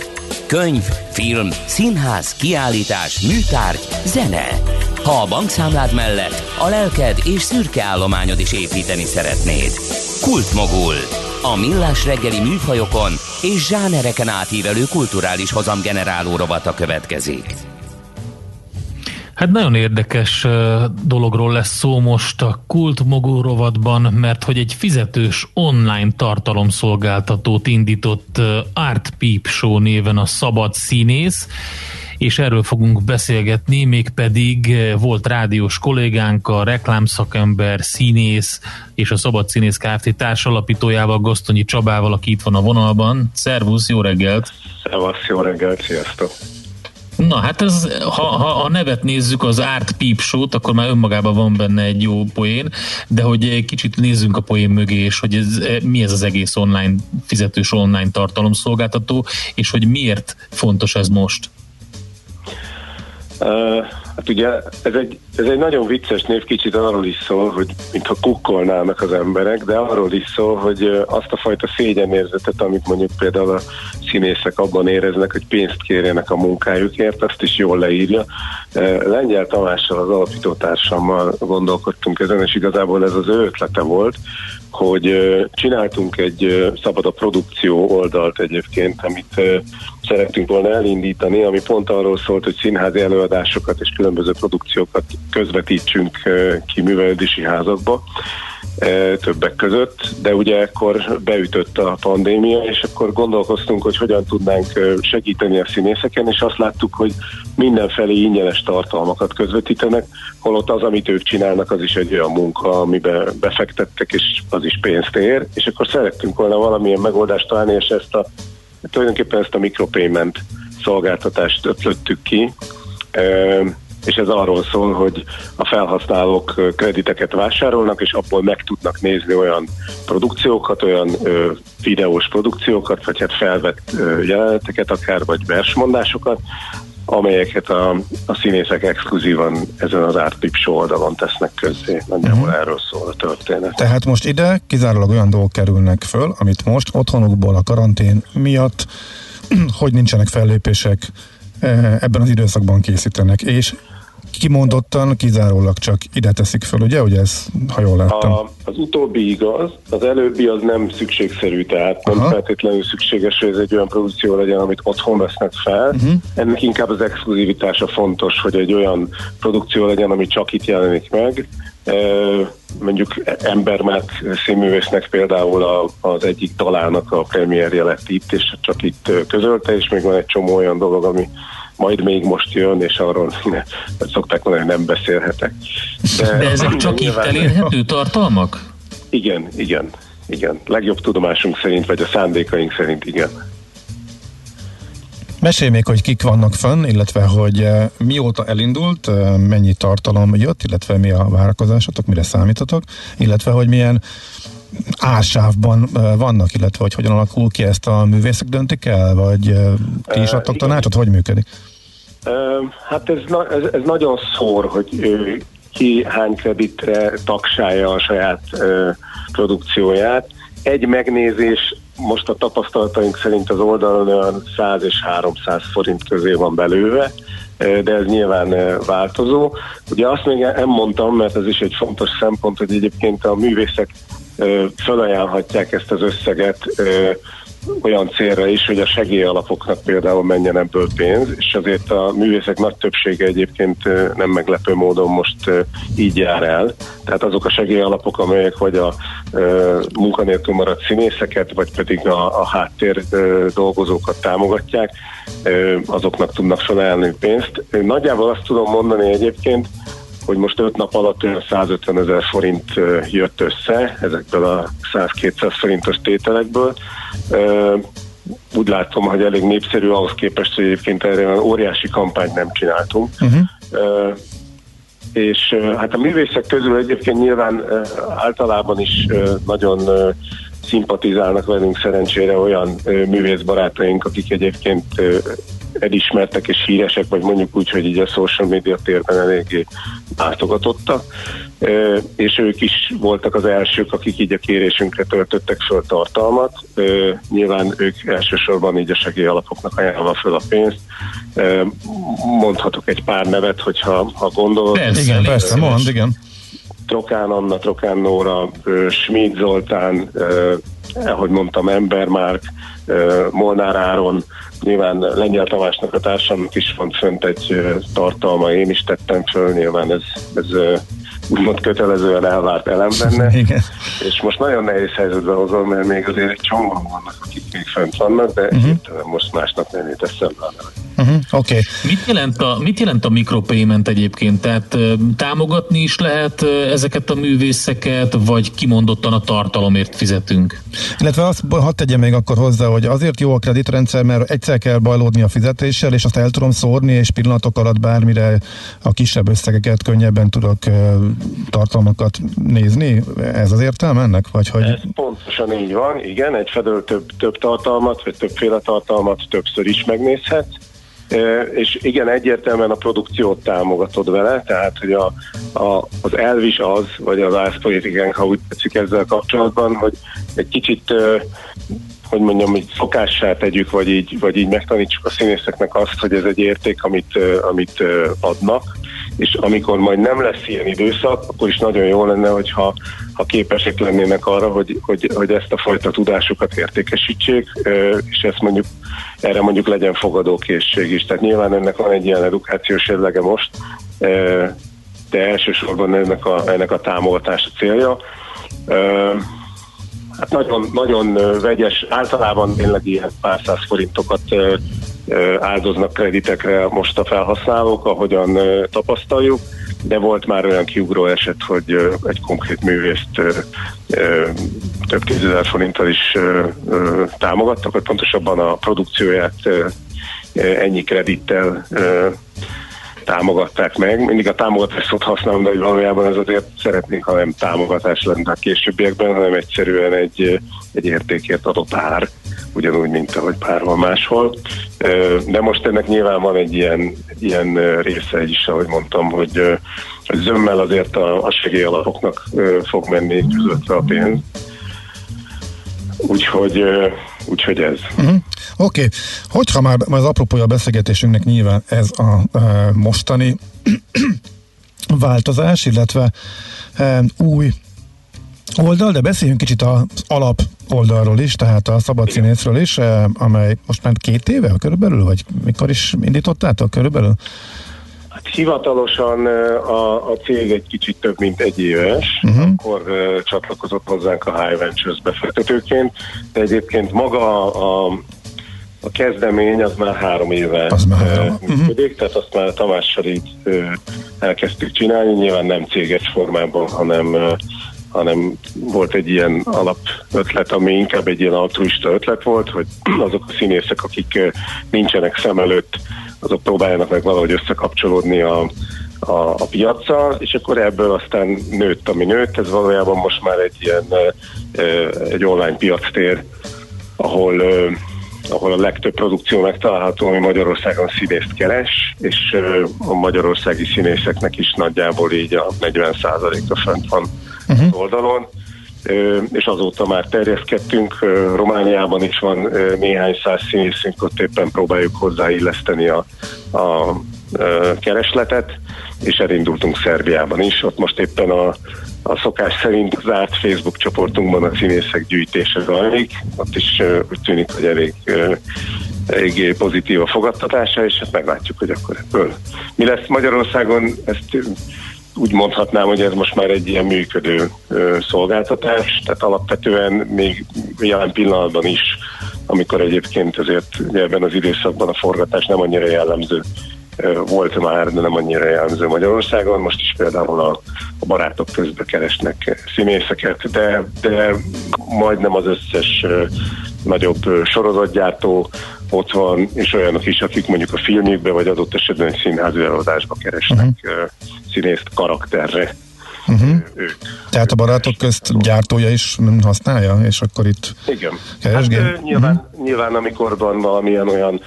Könyv, film, színház, kiállítás, műtárgy, zene. Ha a bankszámlád mellett a lelked és szürke állományod is építeni szeretnéd. Kultmogul. A millás reggeli műfajokon és zsánereken átívelő kulturális hozam generáló rovata következik. Hát nagyon érdekes dologról lesz szó most a Kult Mogul rovatban, mert hogy egy fizetős online tartalomszolgáltatót indított Art Peep Show néven a Szabad Színész, és erről fogunk beszélgetni, mégpedig volt rádiós kollégánk, a reklámszakember, színész és a Szabad Színész Kft. társalapítójával, Gosztonyi Csabával, aki itt van a vonalban. Szervusz, jó reggelt! Szevasz, jó reggelt, sziasztok! Na hát ez, ha, ha a nevet nézzük, az Art Peep Show-t, akkor már önmagában van benne egy jó poén, de hogy kicsit nézzünk a poén mögé, és hogy ez, mi ez az egész online, fizetős online tartalomszolgáltató, és hogy miért fontos ez most? Hát ugye ez egy, ez egy nagyon vicces név, kicsit arról is szól, hogy mintha kukkolnának az emberek, de arról is szól, hogy azt a fajta szégyenérzetet, amit mondjuk például a színészek abban éreznek, hogy pénzt kérjenek a munkájukért, azt is jól leírja. Lengyel Tamással, az alapítótársammal gondolkodtunk ezen, és igazából ez az ő ötlete volt, hogy csináltunk egy szabad a produkció oldalt egyébként, amit szerettünk volna elindítani, ami pont arról szólt, hogy színházi előadásokat és különböző produkciókat közvetítsünk ki művelődési házakba többek között, de ugye akkor beütött a pandémia, és akkor gondolkoztunk, hogy hogyan tudnánk segíteni a színészeken, és azt láttuk, hogy mindenfelé ingyenes tartalmakat közvetítenek, holott az, amit ők csinálnak, az is egy olyan munka, amiben befektettek, és az is pénzt ér, és akkor szerettünk volna valamilyen megoldást találni, és ezt a, tulajdonképpen ezt a micropayment szolgáltatást ötlöttük ki, és ez arról szól, hogy a felhasználók krediteket vásárolnak, és abból meg tudnak nézni olyan produkciókat, olyan ö, videós produkciókat, vagy hát felvett ö, jeleneteket akár, vagy versmondásokat, amelyeket a, a színészek exkluzívan ezen az Artip show oldalon tesznek közzé. Nagyjából uh-huh. erről szól a történet. Tehát most ide kizárólag olyan dolgok kerülnek föl, amit most otthonukból a karantén miatt, hogy nincsenek fellépések, ebben az időszakban készítenek, és kimondottan kizárólag csak ide teszik fel, ugye, hogy ez, ha jól láttam. A, az utóbbi igaz, az előbbi az nem szükségszerű, tehát nem Aha. feltétlenül szükséges, hogy ez egy olyan produkció legyen, amit otthon vesznek fel. Uh-huh. Ennek inkább az exkluzivitása fontos, hogy egy olyan produkció legyen, ami csak itt jelenik meg. Mondjuk Embermát színművésznek például a, az egyik dalának a premierje lett itt, és csak itt közölte, és még van egy csomó olyan dolog, ami majd még most jön, és arról szokták mondani, hogy nem beszélhetek. De, De ezek csak itt elérhető tartalmak? Igen, igen, igen. Legjobb tudomásunk szerint, vagy a szándékaink szerint igen. Mesélj még, hogy kik vannak fönn, illetve hogy eh, mióta elindult, eh, mennyi tartalom jött, illetve mi a várakozásotok, mire számítotok, illetve hogy milyen ársávban eh, vannak, illetve hogy hogyan alakul ki ezt a művészek döntik el, vagy ti is adtok tanácsot, hogy működik? Hát ez, ez, ez nagyon szór, hogy ki hány kreditre tagsálja a saját produkcióját. Egy megnézés most a tapasztalataink szerint az oldalon olyan 100 és 300 forint közé van belőve, de ez nyilván változó. Ugye azt még nem mondtam, mert ez is egy fontos szempont, hogy egyébként a művészek felajánlhatják ezt az összeget olyan célra is, hogy a segélyalapoknak például menjen ebből pénz, és azért a művészek nagy többsége egyébként nem meglepő módon most így jár el. Tehát azok a segélyalapok, amelyek vagy a munkanélkül maradt színészeket, vagy pedig a, a háttér dolgozókat támogatják, azoknak tudnak felelni pénzt. Nagyjából azt tudom mondani egyébként, hogy most 5 nap alatt olyan 150 ezer forint jött össze ezekből a 100-200 forintos tételekből. Úgy látom, hogy elég népszerű ahhoz képest, hogy egyébként erre olyan óriási kampányt nem csináltunk. Uh-huh. És hát a művészek közül egyébként nyilván általában is nagyon szimpatizálnak velünk szerencsére olyan művész barátaink, akik egyébként elismertek és híresek, vagy mondjuk úgy, hogy így a social media térben eléggé látogatottak, és ők is voltak az elsők, akik így a kérésünkre töltöttek föl tartalmat. Nyilván ők elsősorban így a segélyalapoknak ajánlva föl a pénzt. Mondhatok egy pár nevet, hogyha ha gondolod. Persze, igen, persze, mond, igen. Trokán Anna, Trokán Nóra, Schmid Zoltán, ahogy mondtam, Embermárk, Molnár Áron, nyilván Lengyel Tamásnak a társamnak is van fönt egy tartalma, én is tettem föl, nyilván ez, ez úgymond kötelezően elvárt elem benne. Igen. És most nagyon nehéz helyzetbe hozom, mert még azért egy csomóan vannak, akik még fönt vannak, de uh-huh. most másnak nem jut eszembe a Uh-huh, okay. mit, jelent a, mit jelent a micropayment egyébként? Tehát támogatni is lehet ezeket a művészeket, vagy kimondottan a tartalomért fizetünk? Illetve azt hadd tegyem még akkor hozzá, hogy azért jó a kreditrendszer, mert egyszer kell bajlódni a fizetéssel, és azt el tudom szórni, és pillanatok alatt bármire a kisebb összegeket könnyebben tudok tartalmakat nézni? Ez az értelme ennek? Vagy hogy... Ez pontosan így van, igen, egyfelől több, több tartalmat, vagy többféle tartalmat többször is megnézhet, és igen, egyértelműen a produkciót támogatod vele, tehát hogy a, a, az elvis az, vagy az ászpolitikánk, ha úgy tetszik ezzel kapcsolatban, hogy egy kicsit hogy mondjam, hogy szokássá tegyük, vagy így, vagy így megtanítsuk a színészeknek azt, hogy ez egy érték, amit, amit adnak, és amikor majd nem lesz ilyen időszak, akkor is nagyon jó lenne, hogyha ha képesek lennének arra, hogy, hogy, hogy ezt a fajta tudásukat értékesítsék, és ezt mondjuk erre mondjuk legyen fogadókészség is. Tehát nyilván ennek van egy ilyen edukációs érdege most, de elsősorban ennek a, ennek a támogatás a célja. Hát nagyon, nagyon vegyes, általában tényleg ilyen pár száz forintokat áldoznak kreditekre most a felhasználók, ahogyan tapasztaljuk, de volt már olyan kiugró eset, hogy egy konkrét művészt több tízezer forinttal is támogattak, hogy pontosabban a produkcióját ennyi kredittel támogatták meg. Mindig a támogatást szót használom, de valójában ez azért szeretnénk, ha nem támogatás lenne a későbbiekben, hanem egyszerűen egy, egy értékért adott ár, ugyanúgy, mint ahogy bárhol máshol. De most ennek nyilván van egy ilyen, ilyen része is, ahogy mondtam, hogy zömmel azért a, a segélyalapoknak fog menni közöttve a pénz. Úgyhogy, úgyhogy ez. Uh-huh. Oké, okay. hogyha már az apropója a beszélgetésünknek nyilván ez a, a mostani változás, illetve e, új oldal, de beszéljünk kicsit az alap oldalról is, tehát a szabad színészről is, amely most már két éve körülbelül, vagy mikor is indítottátok körülbelül? Hivatalosan a, a cég egy kicsit több mint egy éves, uh-huh. akkor uh, csatlakozott hozzánk a High Ventures befektetőként, de egyébként maga a, a kezdemény az már három éve az már három. működik, uh-huh. tehát azt már Tamással így uh, elkezdtük csinálni, nyilván nem céges formában, hanem uh, hanem volt egy ilyen alap ötlet, ami inkább egy ilyen altruista ötlet volt, hogy azok a színészek, akik nincsenek szem előtt, azok próbáljanak meg valahogy összekapcsolódni a, a, a piaccal, és akkor ebből aztán nőtt, ami nőtt, ez valójában most már egy ilyen egy online piactér, ahol ahol a legtöbb produkció megtalálható, ami Magyarországon színészt keres, és a magyarországi színészeknek is nagyjából így a 40%-a fönt van uh-huh. oldalon és azóta már terjeszkedtünk. Romániában is van néhány száz színészünk, ott éppen próbáljuk hozzáilleszteni a, a keresletet, és elindultunk Szerbiában is. Ott most éppen a, a szokás szerint zárt Facebook csoportunkban a színészek gyűjtése zajlik. Ott is úgy tűnik, hogy elég eléggé pozitív a fogadtatása, és hát meglátjuk, hogy akkor ebből mi lesz Magyarországon. Ezt úgy mondhatnám, hogy ez most már egy ilyen működő ö, szolgáltatás, tehát alapvetően még jelen pillanatban is, amikor egyébként azért ebben az időszakban a forgatás nem annyira jellemző volt már, de nem annyira jellemző Magyarországon. Most is például a, a barátok közben keresnek színészeket, de, de majdnem az összes nagyobb sorozatgyártó ott van, és olyanok is, akik mondjuk a filmjükbe, vagy adott esetben színházi előadásba keresnek uh-huh. színészt karakterre. Uh-huh. Ők, Tehát a barátok közt gyártója is használja, és akkor itt Igen. keresgél? Hát, nyilván, uh-huh. nyilván amikor van valamilyen olyan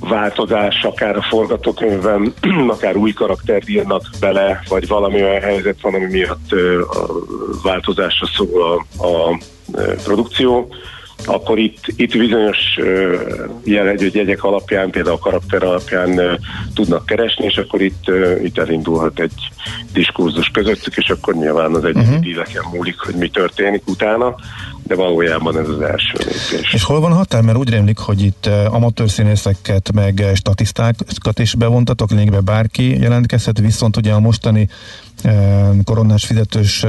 változás, akár a forgatókönyvben, akár új karaktert írnak bele, vagy valami olyan helyzet van, ami miatt a változásra szól a, a produkció, akkor itt, itt bizonyos jegyek alapján, például a karakter alapján tudnak keresni, és akkor itt, itt elindulhat egy diskurzus közöttük, és akkor nyilván az egyik uh-huh. díleken múlik, hogy mi történik utána, de valójában ez az első lépés. És hol van határ? Mert úgy rémlik, hogy itt amatőr színészeket, meg statisztákat is bevontatok, lényegben bárki jelentkezhet, viszont ugye a mostani koronás fizetős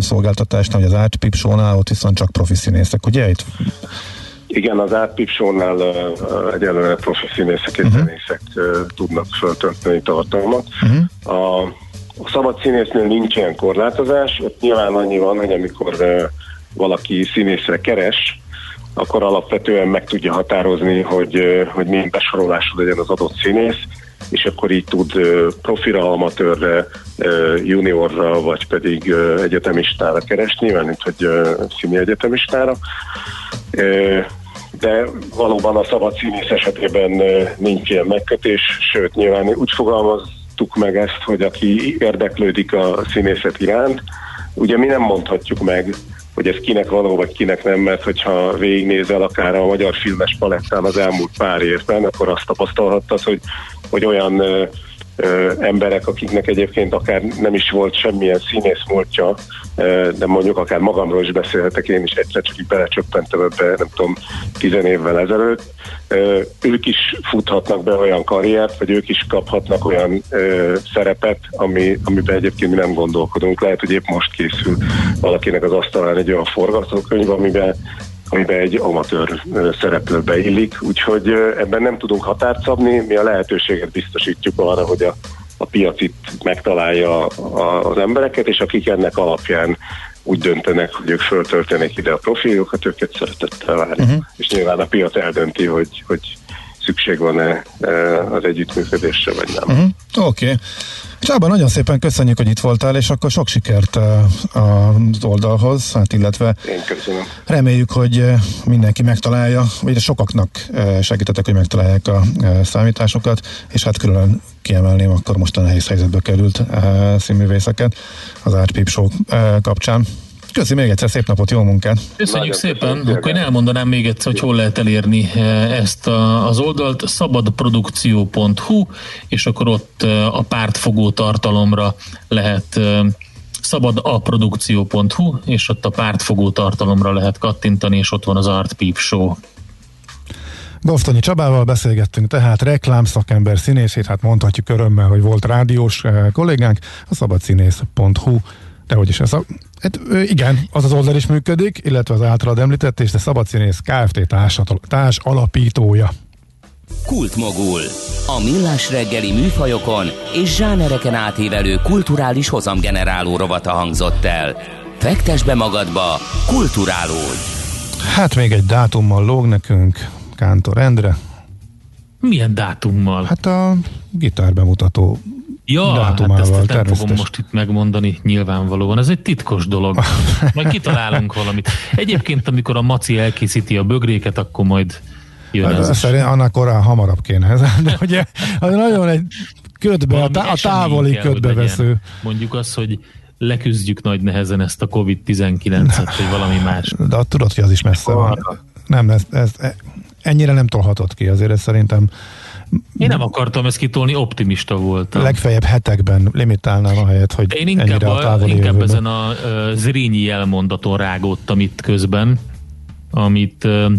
szolgáltatásnál, vagy az Show-nál, ott viszont csak profi színészek, ugye itt? Igen, az Show-nál uh, egyelőre profi színészek és uh-huh. zenészek uh, tudnak föltölteni tartalmat. Uh-huh. A, a szabad színésznél nincs ilyen korlátozás, ott nyilván annyi van, hogy amikor uh, valaki színészre keres, akkor alapvetően meg tudja határozni, hogy, hogy milyen besorolású legyen az adott színész, és akkor így tud profira, amatőrre, juniorra, vagy pedig egyetemistára keresni, mert hogy színi egyetemistára. De valóban a szabad színész esetében nincs ilyen megkötés, sőt nyilván úgy fogalmaztuk meg ezt, hogy aki érdeklődik a színészet iránt, ugye mi nem mondhatjuk meg, hogy ez kinek való, vagy kinek nem, mert hogyha végignézel akár a magyar filmes palettán az elmúlt pár évben, akkor azt tapasztalhattad, hogy hogy olyan ö, emberek, akiknek egyébként akár nem is volt semmilyen színész múltja, ö, de mondjuk akár magamról is beszélhetek, én is egyszer csak így belecsöppentem ebbe, nem tudom, tizen évvel ezelőtt, ö, ők is futhatnak be olyan karriert, vagy ők is kaphatnak olyan ö, szerepet, ami, amiben egyébként mi nem gondolkodunk. Lehet, hogy épp most készül valakinek az asztalán egy olyan forgatókönyv, amiben amiben egy amatőr szereplő beillik, úgyhogy ebben nem tudunk határt szabni, mi a lehetőséget biztosítjuk arra, hogy a, a piac itt megtalálja az embereket, és akik ennek alapján úgy döntenek, hogy ők föltöltenek ide a profiljukat, őket szeretettel várjuk. Uh-huh. És nyilván a piac eldönti, hogy, hogy szükség van-e az együttműködésre, vagy nem. Uh-huh. Oké. Okay. Csaba, nagyon szépen köszönjük, hogy itt voltál, és akkor sok sikert az oldalhoz, hát illetve Én köszönöm. reméljük, hogy mindenki megtalálja, vagy sokaknak segítetek, hogy megtalálják a számításokat, és hát külön kiemelném akkor most a nehéz helyzetbe került színművészeket az Peep Show kapcsán. Köszi még egyszer, szép napot, jó munkát! Köszönjük Nagyon szépen, köszönjük. akkor én elmondanám még egyszer, hogy hol lehet elérni eh, ezt a, az oldalt, szabadprodukció.hu, és akkor ott eh, a pártfogó tartalomra lehet eh, szabadaprodukció.hu, és ott a pártfogó tartalomra lehet kattintani, és ott van az Art Peep Show. Goftonyi Csabával beszélgettünk, tehát reklám szakember színészét, hát mondhatjuk örömmel, hogy volt rádiós kollégánk, a szabadszínész.hu de hogy is ez a, hát, igen, az az oldal is működik, illetve az általad említett, és a Szabadszínész Kft. Társ, társ alapítója. Kultmogul. A millás reggeli műfajokon és zsánereken átívelő kulturális hozamgeneráló rovata hangzott el. Fektes be magadba, kulturálódj! Hát még egy dátummal lóg nekünk, Kántor Endre. Milyen dátummal? Hát a gitárbemutató Ja, dátumával, hát ezt nem fogom most itt megmondani nyilvánvalóan. Ez egy titkos dolog. Majd kitalálunk valamit. Egyébként, amikor a Maci elkészíti a bögréket, akkor majd jön hát, ez. Szerint annak korán hamarabb kéne ez. De ugye az nagyon egy ködbe, a, tá- a távoli kell, ködbe vesző. Mondjuk az, hogy leküzdjük nagy nehezen ezt a COVID-19-et, vagy valami más. De tudod, hogy az is messze van. Nem, ez, ez, ennyire nem tolhatott ki, azért ez szerintem én nem akartam ezt kitolni, optimista voltam. Legfeljebb hetekben limitálnám a helyet, hogy Én inkább, a, a inkább ezen a uh, Zrínyi elmondaton rágódtam itt közben, amit uh,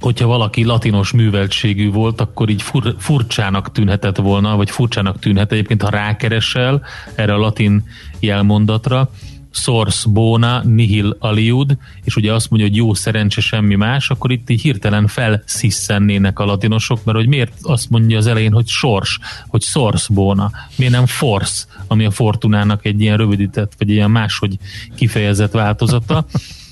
hogyha valaki latinos műveltségű volt, akkor így fur, furcsának tűnhetett volna, vagy furcsának tűnhet egyébként, ha rákeresel erre a latin jelmondatra, source bona nihil aliud, és ugye azt mondja, hogy jó szerencse semmi más, akkor itt így hirtelen felszisszennének a latinosok, mert hogy miért azt mondja az elején, hogy sors, hogy source bona, miért nem force, ami a fortunának egy ilyen rövidített, vagy ilyen máshogy kifejezett változata.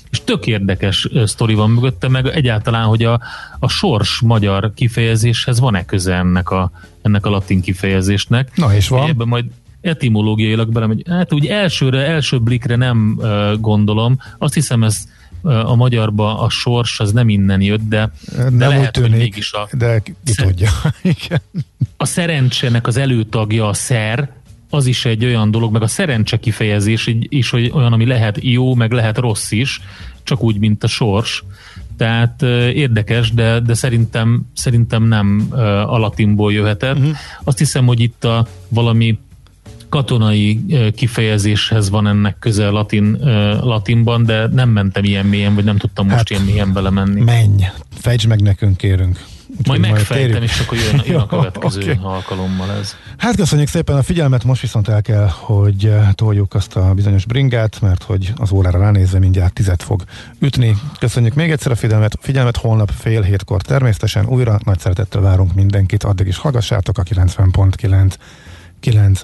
És tök érdekes sztori van mögötte, meg egyáltalán, hogy a, a sors magyar kifejezéshez van-e köze ennek a, ennek a latin kifejezésnek. Na és van. Ebben majd etimológiailag belemegy. Hát úgy elsőre, első blikre nem uh, gondolom. Azt hiszem ez uh, a magyarba a sors az nem innen jött, de, nem de lehet, tűnik, hogy mégis a... De ki tudja. a szerencsének az előtagja a szer, az is egy olyan dolog, meg a szerencse kifejezés is, hogy olyan, ami lehet jó, meg lehet rossz is, csak úgy, mint a sors. Tehát érdekes, de, de szerintem, szerintem nem a latinból jöhetett. Uh-huh. Azt hiszem, hogy itt a valami katonai kifejezéshez van ennek köze latin, latinban, de nem mentem ilyen mélyen, vagy nem tudtam most hát, ilyen mélyen belemenni. Menj, fejtsd meg nekünk, kérünk. Majd megfejtem, és akkor jön, jön a következő okay. alkalommal ez. Hát köszönjük szépen a figyelmet, most viszont el kell, hogy toljuk azt a bizonyos bringát, mert hogy az órára ránézve mindjárt tizet fog ütni. Köszönjük még egyszer a figyelmet, figyelmet holnap fél hétkor természetesen újra nagy szeretettel várunk mindenkit, addig is hallgassátok a 90.9 9